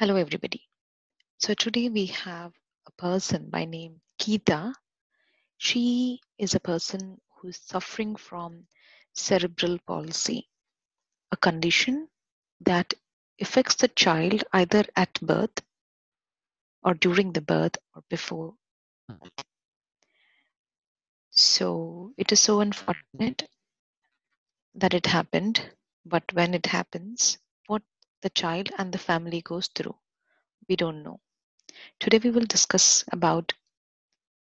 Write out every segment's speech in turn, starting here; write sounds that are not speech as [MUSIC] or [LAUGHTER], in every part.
Hello, everybody. So today we have a person by name Geeta. She is a person who is suffering from cerebral palsy, a condition that affects the child either at birth or during the birth or before. So it is so unfortunate that it happened, but when it happens, the child and the family goes through, we don't know. Today we will discuss about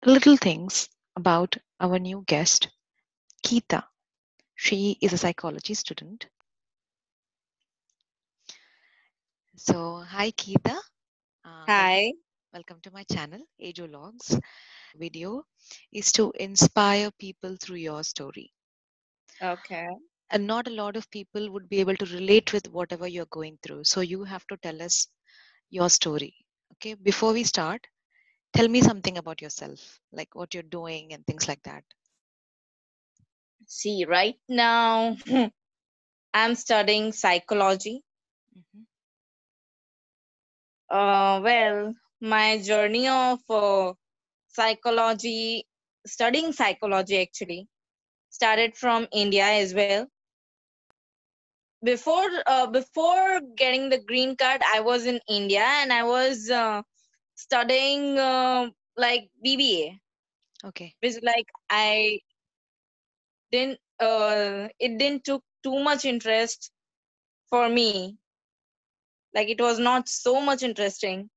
little things about our new guest, Geeta. She is a psychology student. So, hi Geeta. Uh, Hi. Welcome to my channel, Logs. Video is to inspire people through your story. Okay. And not a lot of people would be able to relate with whatever you're going through. So you have to tell us your story. Okay. Before we start, tell me something about yourself, like what you're doing and things like that. See, right now [LAUGHS] I'm studying psychology. Mhm. Uh, well, my journey of uh, psychology, studying psychology actually, started from India as well. Before uh, before getting the green card, I was in India and I was uh, studying uh, like BBA. Okay. which like I didn't uh it didn't took too much interest for me. Like it was not so much interesting.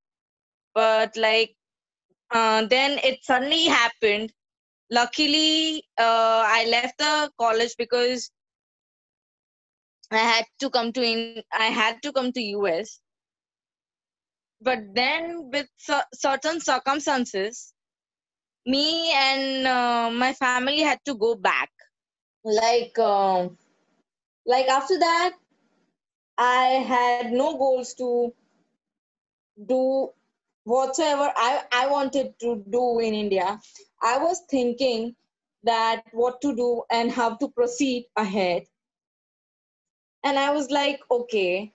But like uh then it suddenly happened. Luckily uh I left the college because I had to come to in I had to come to US. But then with cer- certain circumstances, me and uh, my family had to go back. Like uh, like after that i had no goals to do whatsoever i i wanted to do in india i was thinking that what to do and how to proceed ahead and i was like okay.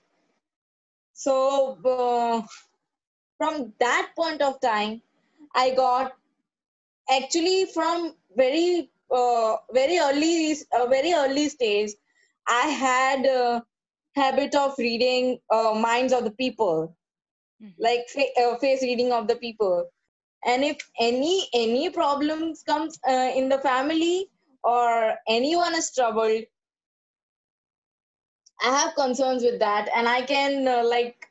So uh, from that point of time i got actually from very uh, very early uh, very early stage i had uh, habit of reading uh, minds of the people. Mhm. like fa- uh, face reading of the people. And if any any problems comes uh, in the family or anyone is troubled i have concerns with that and i can uh, like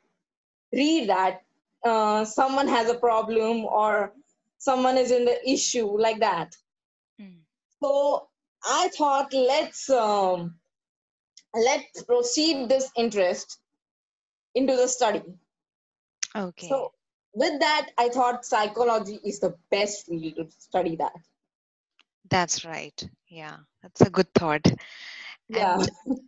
read that uh, someone has a problem or someone is in the issue like that Mm. so i thought let's um, let's proceed this interest into the study Okay. So with that, I thought psychology is the best field to study that. That's right. Yeah, that's a good thought. Yeah. And [LAUGHS]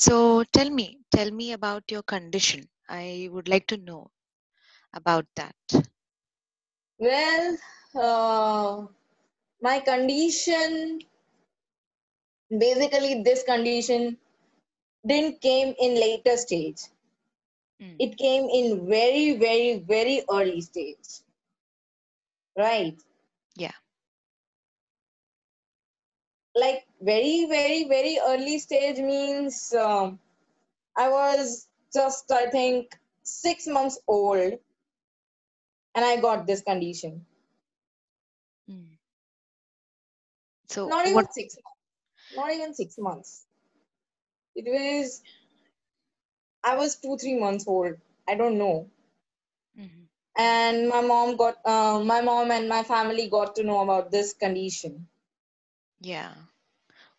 so tell me, tell me about your condition. I would like to know about that. Well, uh, my condition, basically, this condition didn't came in later stage. Mm. It came in very, very, very early stage. Right. Yeah. Like very, very, very early stage means um, I was just, I think, six months old, and I got this condition. Mm. So not even what? six months. Not even six months. It was I was two, three months old. I don't know. Mhm. And my mom got uh, my mom and my family got to know about this condition. Yeah.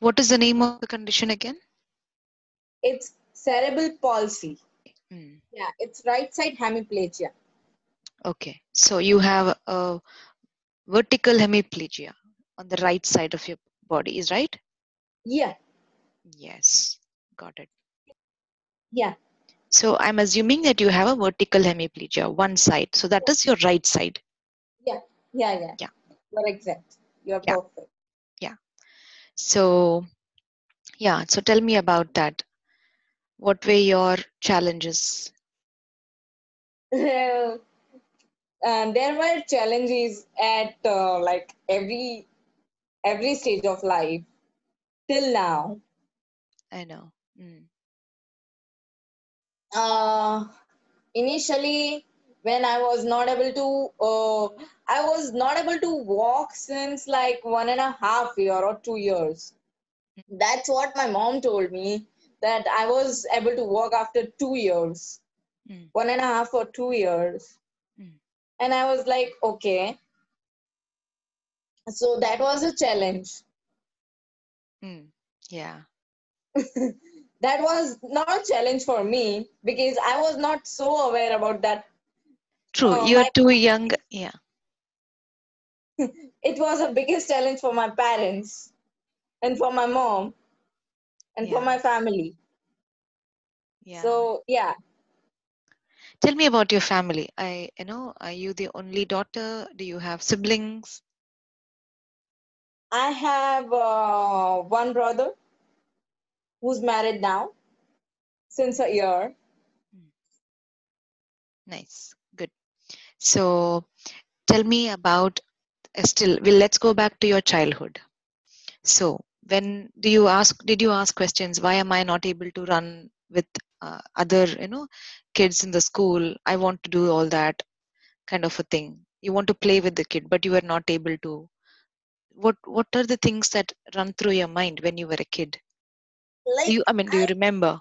What is the name of the condition again? It's cerebral palsy. Mm. Yeah, it's right side hemiplegia. Okay. So you have a vertical hemiplegia on the right side of your body, is right? Yeah, Yes. Got it. yeah, So I'm assuming that you have a vertical hemiplegia, one side. So that is your right side. yeah, yeah. Yeah. You're exact. You're Yeah. perfect. So, yeah, so tell me about that. What were your challenges? Well, [LAUGHS] um, there were challenges at uh, like every every stage of life till now. I know. Mm. Uh, initially, when I was not able to, uh, I was not able to walk since like one and a half year or two years. That's what my mom told me that I was able to walk after two years, Mm. one and a half or two years. Mm. And I was like, okay. So that was a challenge. Mm. Yeah. [LAUGHS] that was not a challenge for me because I was not so aware about that. True. Oh, You're too young. Yeah. [LAUGHS] It was a biggest challenge for my parents and for my mom and for my family. Yeah. So yeah, Tell me about your family. I, you know, are you the only daughter? Do you have siblings? I have uh, one brother who's married now since a year. Nice. So tell me about uh, still, well, let's go back to your childhood. So when do you ask, did you ask questions? Why am I not able to run with uh, other, you know, kids in the school? I want to do all that kind of a thing. You want to play with the kid, but you are not able to. What What are the things that run through your mind when you were a kid? Like Do you, I mean, do you remember?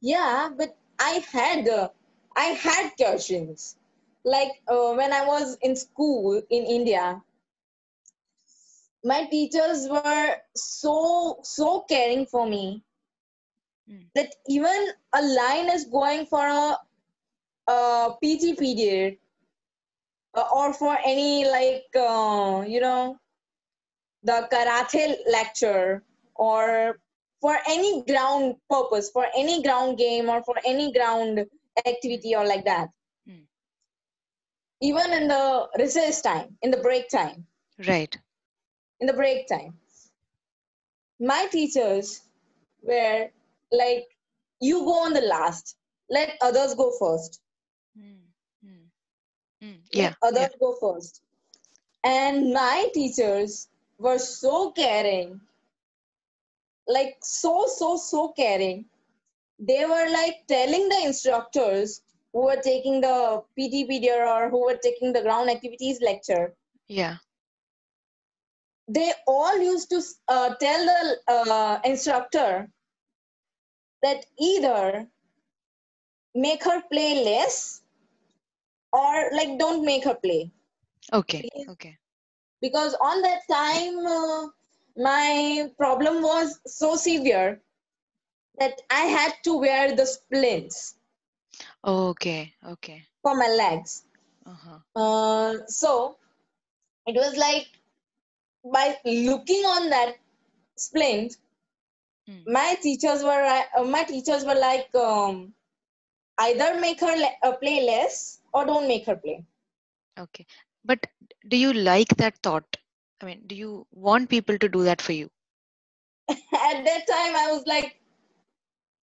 yeah, but I had uh, I had questions. Like uh, when I was in school in India, my teachers were so so caring for me Mm. that even a line is going for a, a PT period uh, or for any like uh, you know the karate lecture or for any ground purpose for any ground game or for any ground activity or like that. Even in the recess time in the break time. Right. in the break time. My teachers were like you go on the last. Let others go first. Mm, mm, mm. let Yeah. others yeah. go first. And my teachers were so caring. Like so so so caring. They were like telling the instructors who were taking the pt period or who were taking the ground activities lecture Yeah. they all used to uh, tell the uh, instructor that either make her play less or like don't make her play Okay. Okay. because on that time uh, my problem was so severe that i had to wear the splints Okay. Okay. for my legs Uh-huh. uh, so it was like by looking on that splint Mm. my teachers were uh, my teachers were like um, either make her le- uh, play less or don't make her play Okay. But do you like that thought? I mean, do you want people to do that for you? [LAUGHS] at that time i was like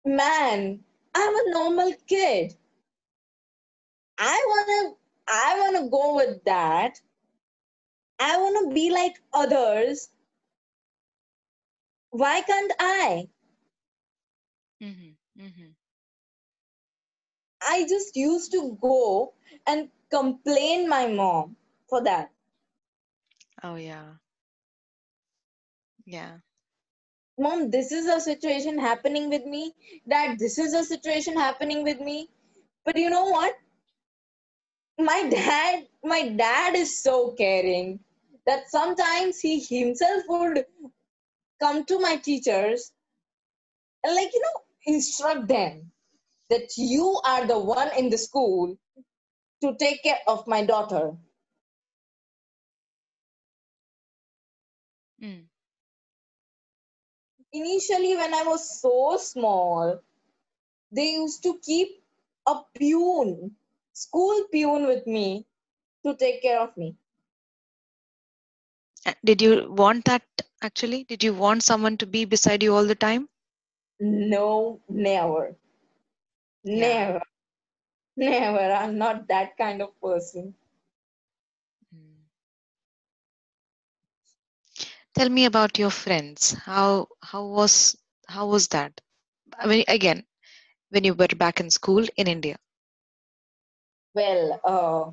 man i'm a normal kid i want to i want to go with that i want to be like others why can't i Mm-hmm. Mm-hmm. i just used to go and complain my mom for that Oh yeah. Yeah. Mom this is a situation happening with me. Dad this is a situation happening with me. But you know what? My dad my dad is so caring that sometimes he himself would come to my teachers and like you know instruct them that you are the one in the school to take care of my daughter initially when i was so small they used to keep a peon school peon with me to take care of me Uh, Did you want that actually? Did you want someone to be beside you all the time? no never never Never. I'm not that kind of person. Tell me about your friends. How how was how was that? I mean, again, when you were back in school in India. Well, uh,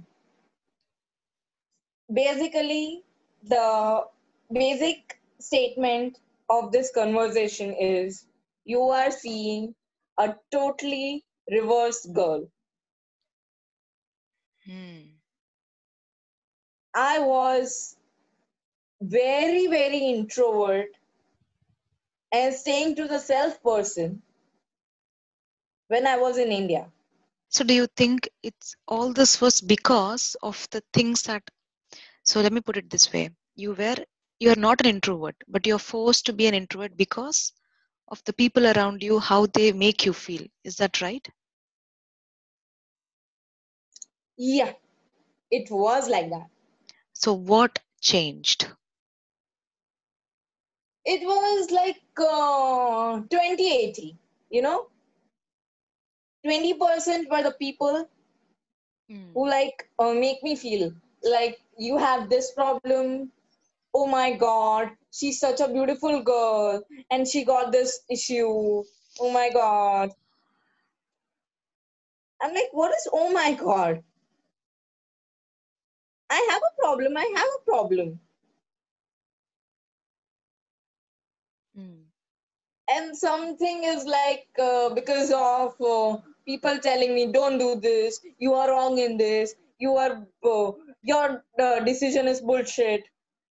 basically, the basic statement of this conversation is you are seeing a totally reverse girl. Hmm. I was very, very introvert and staying to the self person when I was in India. So, do you think it's all this was because of the things that? So, let me put it this way: you were you are not an introvert, but you're forced to be an introvert because of the people around you, how they make you feel. Is that right? Yeah, it was like that. So, what changed? It was like uh, 2080, you know? 20% were the people Hmm. who like uh, make me feel like you have this problem. Oh my god she's such a beautiful girl and she got this issue. Oh my god. I'm like what is oh my god? I have a problem i have a problem and something is like uh, because of uh, people telling me don't do this. You are wrong in this. You are uh, your uh, decision is bullshit.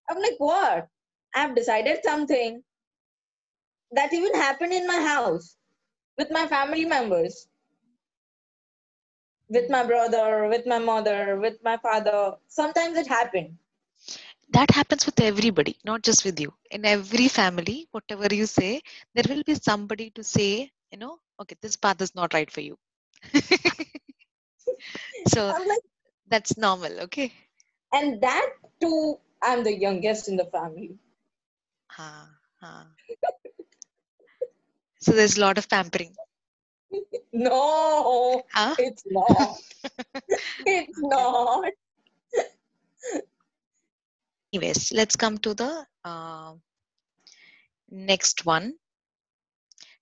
I'm like what? I've decided something that even happened in my house with my family members with my brother with my mother with my father. Sometimes it happened that happens with everybody not just with you. In every family whatever you say there will be somebody to say you know okay this path is not right for you. [LAUGHS] So like that's normal okay? And that too i'm the youngest in the family. Ah, ah. so there's a lot of pampering. [LAUGHS] No huh? it's not. [LAUGHS] It's not anyways let's come to the uh, next one.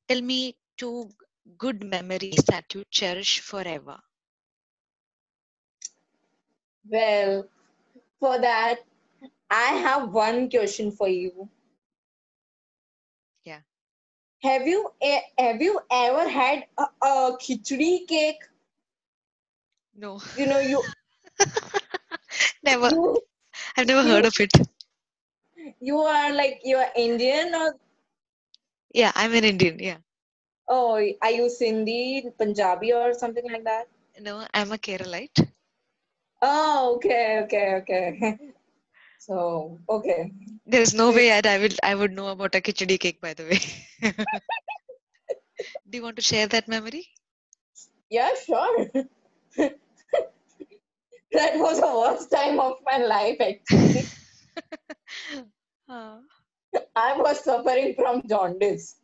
Tell me two good memories that you cherish forever. Well for that i have one question for you. Yeah. have you have you ever had a, a khichdi cake? No. You know you [LAUGHS] never. you i've never you- heard of it. You are like you are indian or? Yeah i'm an indian yeah. Oh are you sindhi punjabi or something like that? No i'm a keralite. Oh okay okay okay. So okay. There's no way I'd, I would I would know about a khichdi cake. By the way, [LAUGHS] do you want to share that memory? yeah sure [LAUGHS] that was the worst time of my life actually [LAUGHS] i was suffering from jaundice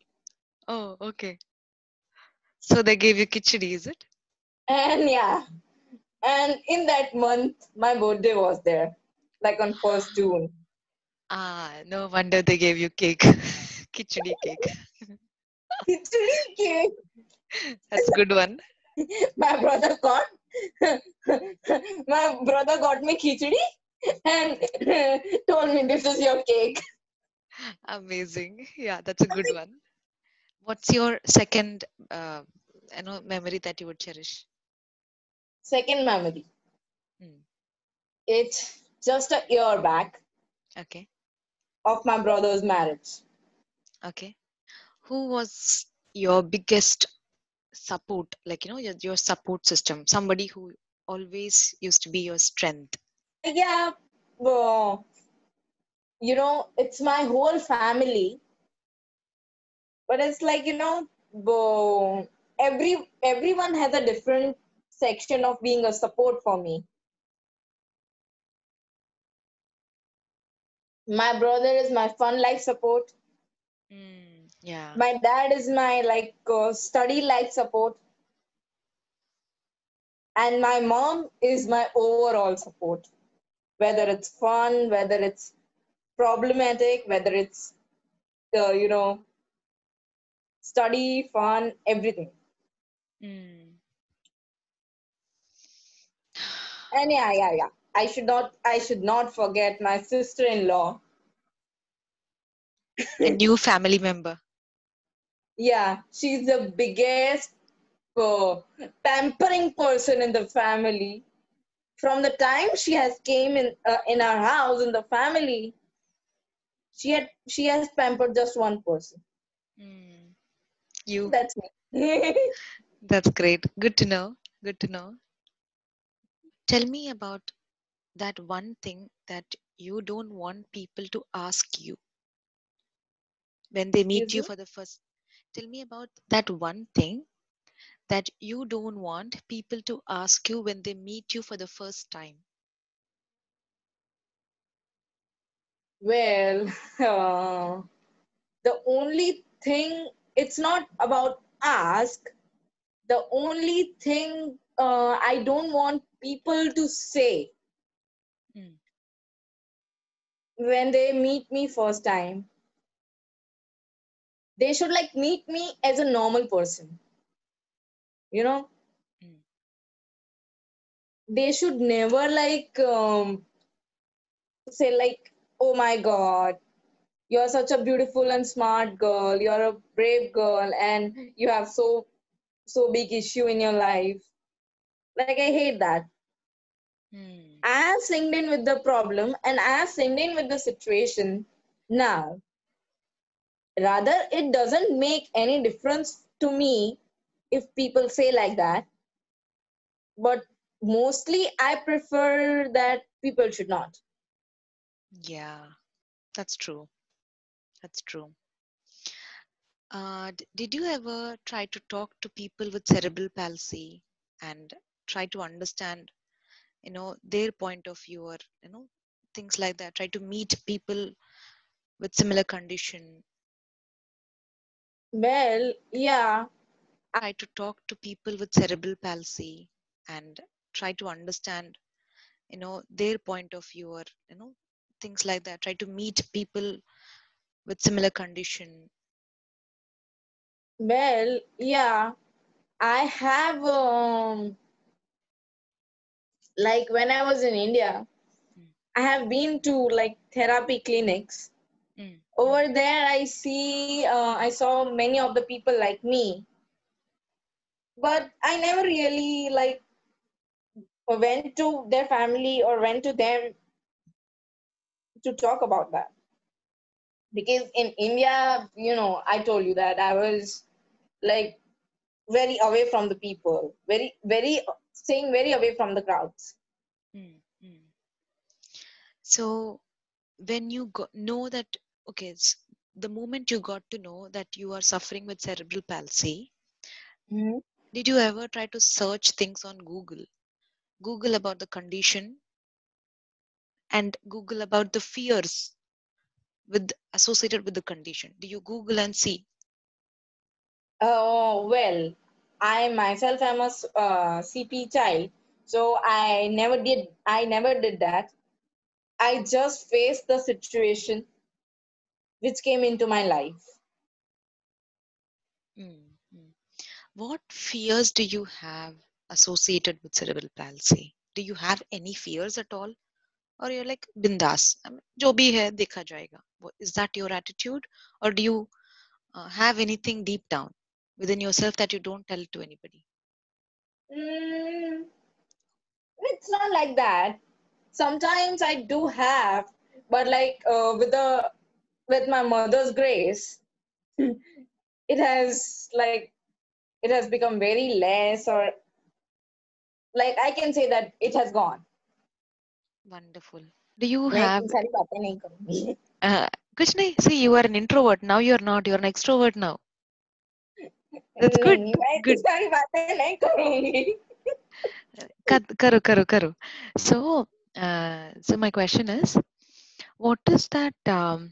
oh, okay. So they gave you khichdi, is it? and yeah and in that month my birthday was there like on 1st june Ah, no wonder they gave you cake, [LAUGHS] khichdi cake. khichdi cake That's a good one. [LAUGHS] my brother got [LAUGHS] my brother got me khichdi and [LAUGHS] told me this is your cake Amazing. Yeah, that's a good one. What's your second, uh, you know, memory that you would cherish? second memory Hmm. it's just a year back Okay, of my brother's marriage okay. Who was your biggest support? Like you know, your, your support system. Somebody who always used to be your strength. yeah uh, you know it's my whole family but it's like you know every everyone has a different section of being a support for me my brother is my fun life support Mm, yeah. my dad is my like uh, study life support and my mom is my overall support whether it's fun whether it's problematic whether it's uh, you know study fun everything Mm. and yeah yeah yeah i should not i should not forget my sister-in-law A new family member. Yeah she's the biggest uh, pampering person in the family from the time she has came in uh, in our house in the family she had she has pampered just one person Mm. You. that's me [LAUGHS] That's great. Good to know. Good to know. Tell me about that one thing that you don't want people to ask you when they meet you for the first. Tell me about that one thing that you don't want people to ask you when they meet you for the first time. well [LAUGHS] uh, the only thing it's not about ask the only thing uh, i don't want people to say Mm. when they meet me first time they should like meet me as a normal person. You know? Mm. they should never like um, say like oh my god you're such a beautiful and smart girl. You're a brave girl and you have so so big issue in your life. Like i hate that. Mm. i have signed in with the problem and i have signed in with the situation now rather it doesn't make any difference to me if people say like that but mostly i prefer that people should not Yeah, that's true. That's true. Uh, did you ever try to talk to people with cerebral palsy and try to understand, you know, their point of view or, you know, things like that? Try to meet people with similar condition. Well yeah Try to talk to people with cerebral palsy and try to understand, you know, their point of view or, you know, things like that. Try to meet people with similar condition. well yeah i have um like when i was in india Mm. i have been to like therapy clinics over there i see uh, i saw many of the people like me. But i never really like went to their family or went to them to talk about that. Because in india you know i told you that i was like very away from the people. Very very staying very away from the crowds. Mm, mm. So when you got, know that okay the moment you got to know that you are suffering with cerebral palsy did you ever try to search things on google google about the condition and google about the fears with associated with the condition do you google and see Oh, well, I myself am a uh, CP child, so I never did. I never did that. I just faced the situation which came into my life. Mm, mm. what fears do you have associated with cerebral palsy do you have any fears at all or you're like bindas jo bhi hai dekha jayega is that your attitude or do you uh, have anything deep down within yourself that you don't tell to anybody Mm, it's not like that. Sometimes I do have, but like uh, with the with my mother's grace, it has like it has become very less, or like I can say that it has gone. wonderful do you मैं have इतनी सारी बातें नहीं करूंगी uh, kuch nahi see you are an introvert now you're not you're an extrovert now that's नहीं good नहीं मैं इतनी good सारी बातें नहीं करूंगी Kad- karo karo karo so uh, so my question is what is that um,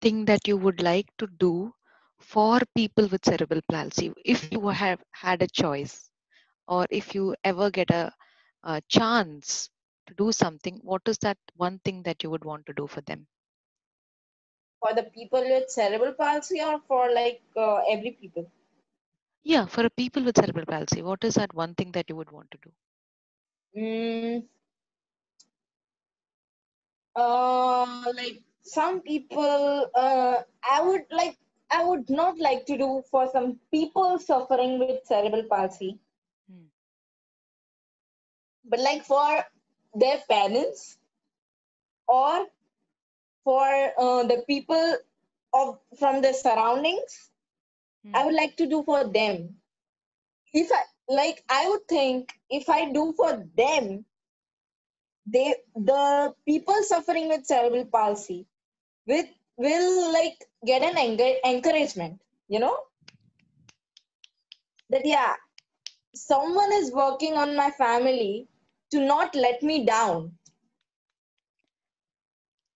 thing that you would like to do for people with cerebral palsy if you have had a choice or if you ever get a, a chance to do something, what is that one thing that you would want to do for them? For the people with cerebral palsy or for like uh, every people? Yeah, for a people with cerebral palsy, what is that one thing that you would want to do? Mm, uh, like some people, uh, I would like, I would not like to do for some people suffering with cerebral palsy. Hmm. But like for their parents or for uh, the people of from the surroundings, Hmm. I would like to do for them. If I like, I would think if I do for them, they the people suffering with cerebral palsy with will like get an encouragement, you know, that yeah, someone is working on my family to not let me down,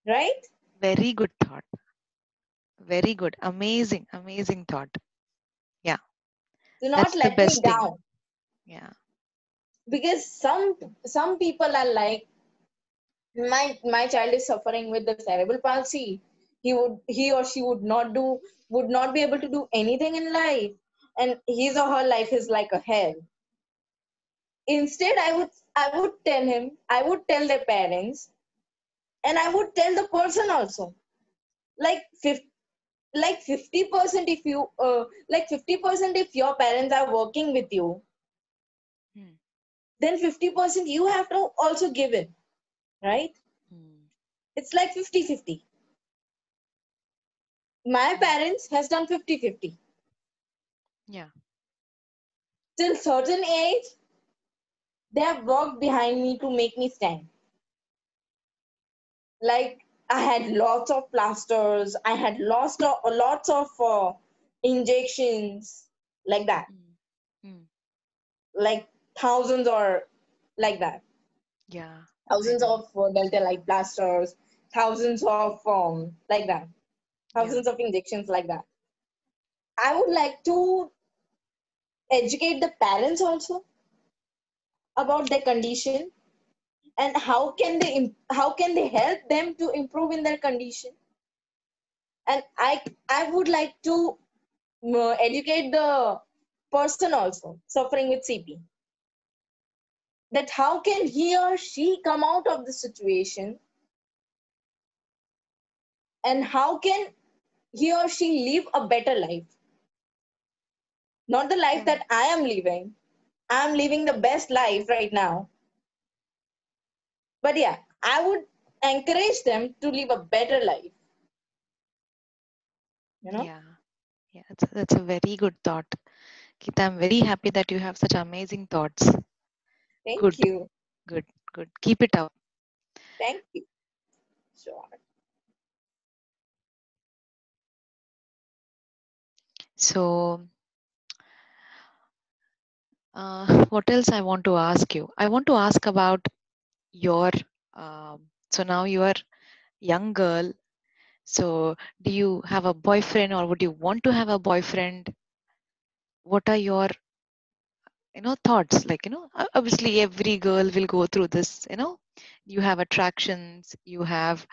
right? Very good thought. Very good. Amazing, amazing thought. Yeah. To not That's let me thing. down. Yeah. because some some people are like my my child is suffering with the cerebral palsy. He would he or she would not do would not be able to do anything in life. And his or her life is like a hell. Instead i would i would tell him i would tell their parents and i would tell the person also. Like 50 like 50% if you uh, like 50% if your parents are working with you Hmm. then 50% you have to also give it right Hmm. it's like 50 50 my parents has done 50 50 Yeah. till certain age they have worked behind me to make me stand like i had lots of plasters i had lots of lots of uh, injections like that Hmm. Hmm. like thousands or like that Yeah. Thousands of uh, delta light blasters thousands of um like that. Thousands of injections like that. I would like to educate the parents also about their condition and how can they how can they help them to improve in their condition. And i i would like to uh, educate the person also suffering with cp that how can he or she come out of the situation and how can he or she live a better life not the life that i am living i'm living the best life right now but yeah i would encourage them to live a better life you know Yeah. Yeah. That's, that's a very good thought. Geeta, I'm very happy that you have such amazing thoughts. Thank Good. you Good. Good. Keep it up. thank you sure So, uh, what else I want to ask you? I want to ask about your. Um, so now you are young girl. So, do you have a boyfriend, or would you want to have a boyfriend? What are your you know thoughts like you know obviously every girl will go through this you know. You have attractions you have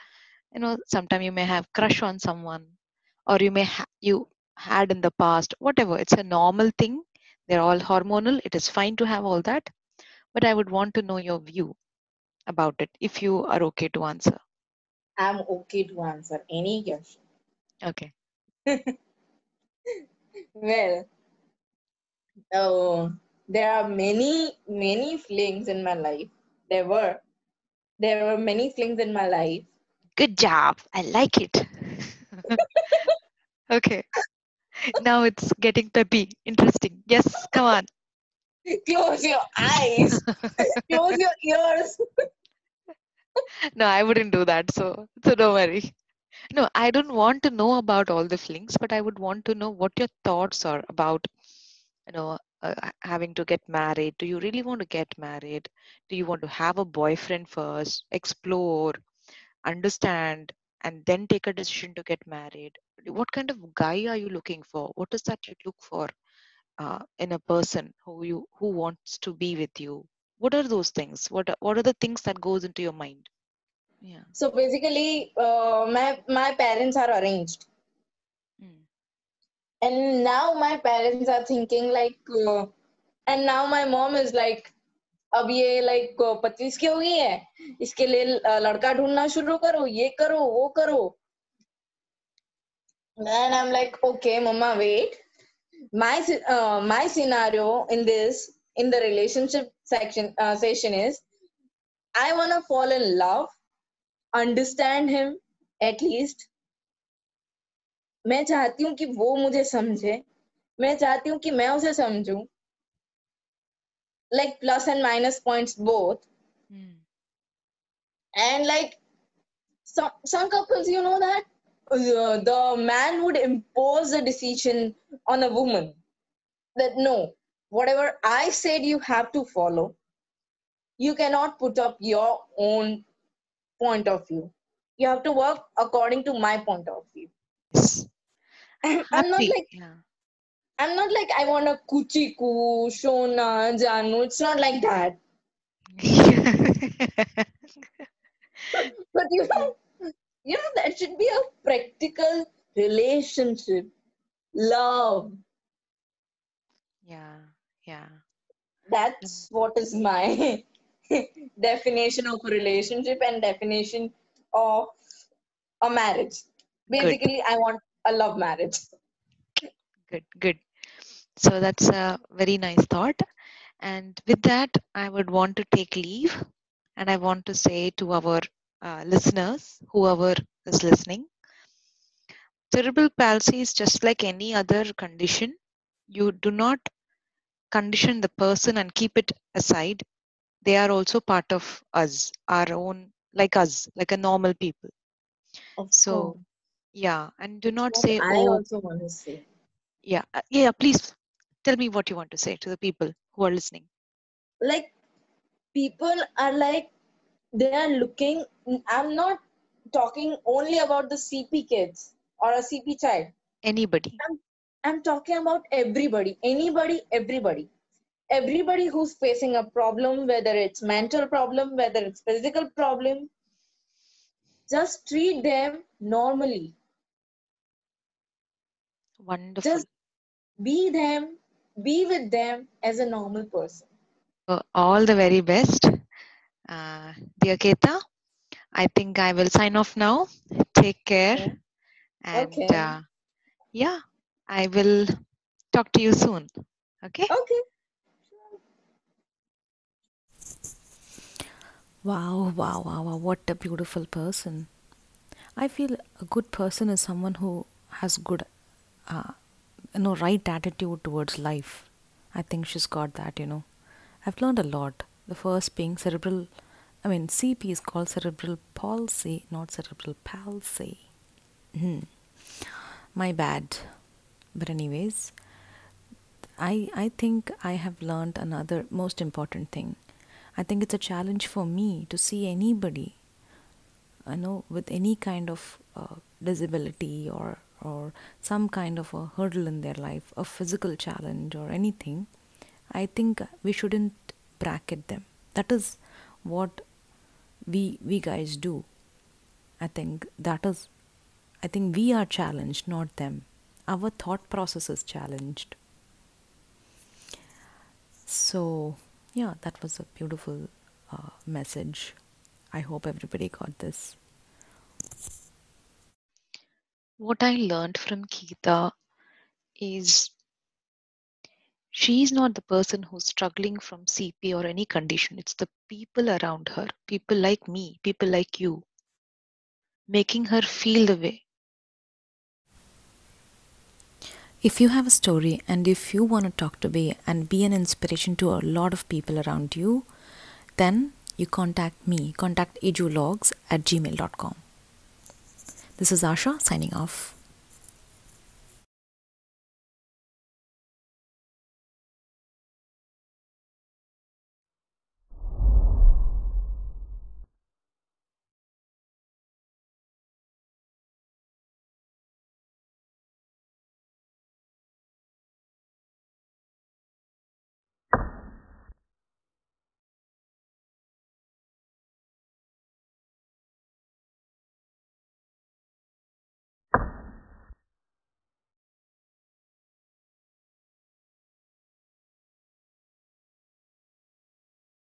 you know sometimes you may have crush on someone or you may ha- you had in the past whatever it's a normal thing. They're all hormonal it is fine to have all that. But i would want to know your view about it if you are okay to answer. I'm okay to answer any question. Okay. [LAUGHS] Well oh there are many many flings in my life. There were. There were many flings in my life. Good job. I like it. [LAUGHS] Okay. Now it's getting peppy interesting. Yes come on. Close your eyes. [LAUGHS] Close your ears. No i wouldn't do that so so don't worry. No i don't want to know about all the flings but i would want to know what your thoughts are about you know uh, having to get married? Do you really want to get married? Do you want to have a boyfriend first explore understand and then take a decision to get married? What kind of guy are you looking for? What is that you look for uh, in a person who you who wants to be with you? What are those things? What are, what are the things that goes into your mind? Yeah. So basically, uh, my my parents are arranged and now my parents are thinking like, uh, and now my mom is like, अब ये like पच्चीस की हो गई है इसके लिए अ, लड़का ढूंढना शुरू करो ये करो वो करो and I'm like, okay, mama, wait. My sce- uh, my scenario in this in the relationship section uh, session is, I wanna fall in love, understand him at least. मैं चाहती हूँ कि वो मुझे समझे। मैं चाहती हूँ कि मैं उसे समझू। Like plus and minus point both and like some couples you know that the man would impose the decision on a woman that no whatever I said you have to follow you can not put up your own point of view you have to work according to my point of view i'm I'm not like yeah. I'm not like i want a kuchiku shona janu. It's not like that. [LAUGHS] But you know you know that should be a practical relationship. Love. Yeah yeah. That's mm. what is my [LAUGHS] definition of a relationship and definition of a marriage. Basically i want a love marriage. Good good. So that's a very nice thought. And with that i would want to take leave. And i want to say to our uh, listeners whoever is listening cerebral palsy is just like any other condition. You do not condition the person and keep it aside. They are also part of us our own like us like a normal people. Of so course. Yeah and do not What say i oh. also want to say. Yeah uh, yeah please tell me what you want to say to the people who are listening. Like people are like they are looking i'm not talking only about the cp kids or a cp child. Anybody. I'm, i'm talking about everybody anybody everybody. Everybody who's facing a problem whether it's mental problem whether it's physical problem just treat them normally wonderful. Just be them be with them as a normal person. All the very best. Uh, dear Geeta i think i will sign off now. Take care. Okay. and Okay. uh, yeah i will talk to you soon. Okay? Okay. Wow, wow, wow, wow, what a beautiful person. I feel a good person is someone who has good, uh, you know, right attitude towards life. I think she's got that, you know. I've learned a lot. The first being cerebral, I mean, CP is called cerebral palsy, not cerebral palsy. Mhm. My bad. But, anyways, I, I think I have learned another most important thing. I think it's a challenge for me to see anybody, I know, with any kind of uh, disability or or some kind of a hurdle in their life, a physical challenge or anything. I think we shouldn't bracket them. That is what we we guys do. I think that is. I think we are challenged, not them. Our thought process is challenged. So, yeah, that was a beautiful uh, message. I hope everybody got this. What i learned from Geeta is she's not the person who's struggling from cp or any condition it's the people around her people like me people like you making her feel the way If you have a story and if you want to talk to me and be an inspiration to a lot of people around you, then you contact me. Contact ajulogs at gmail.com. This is Asha signing off.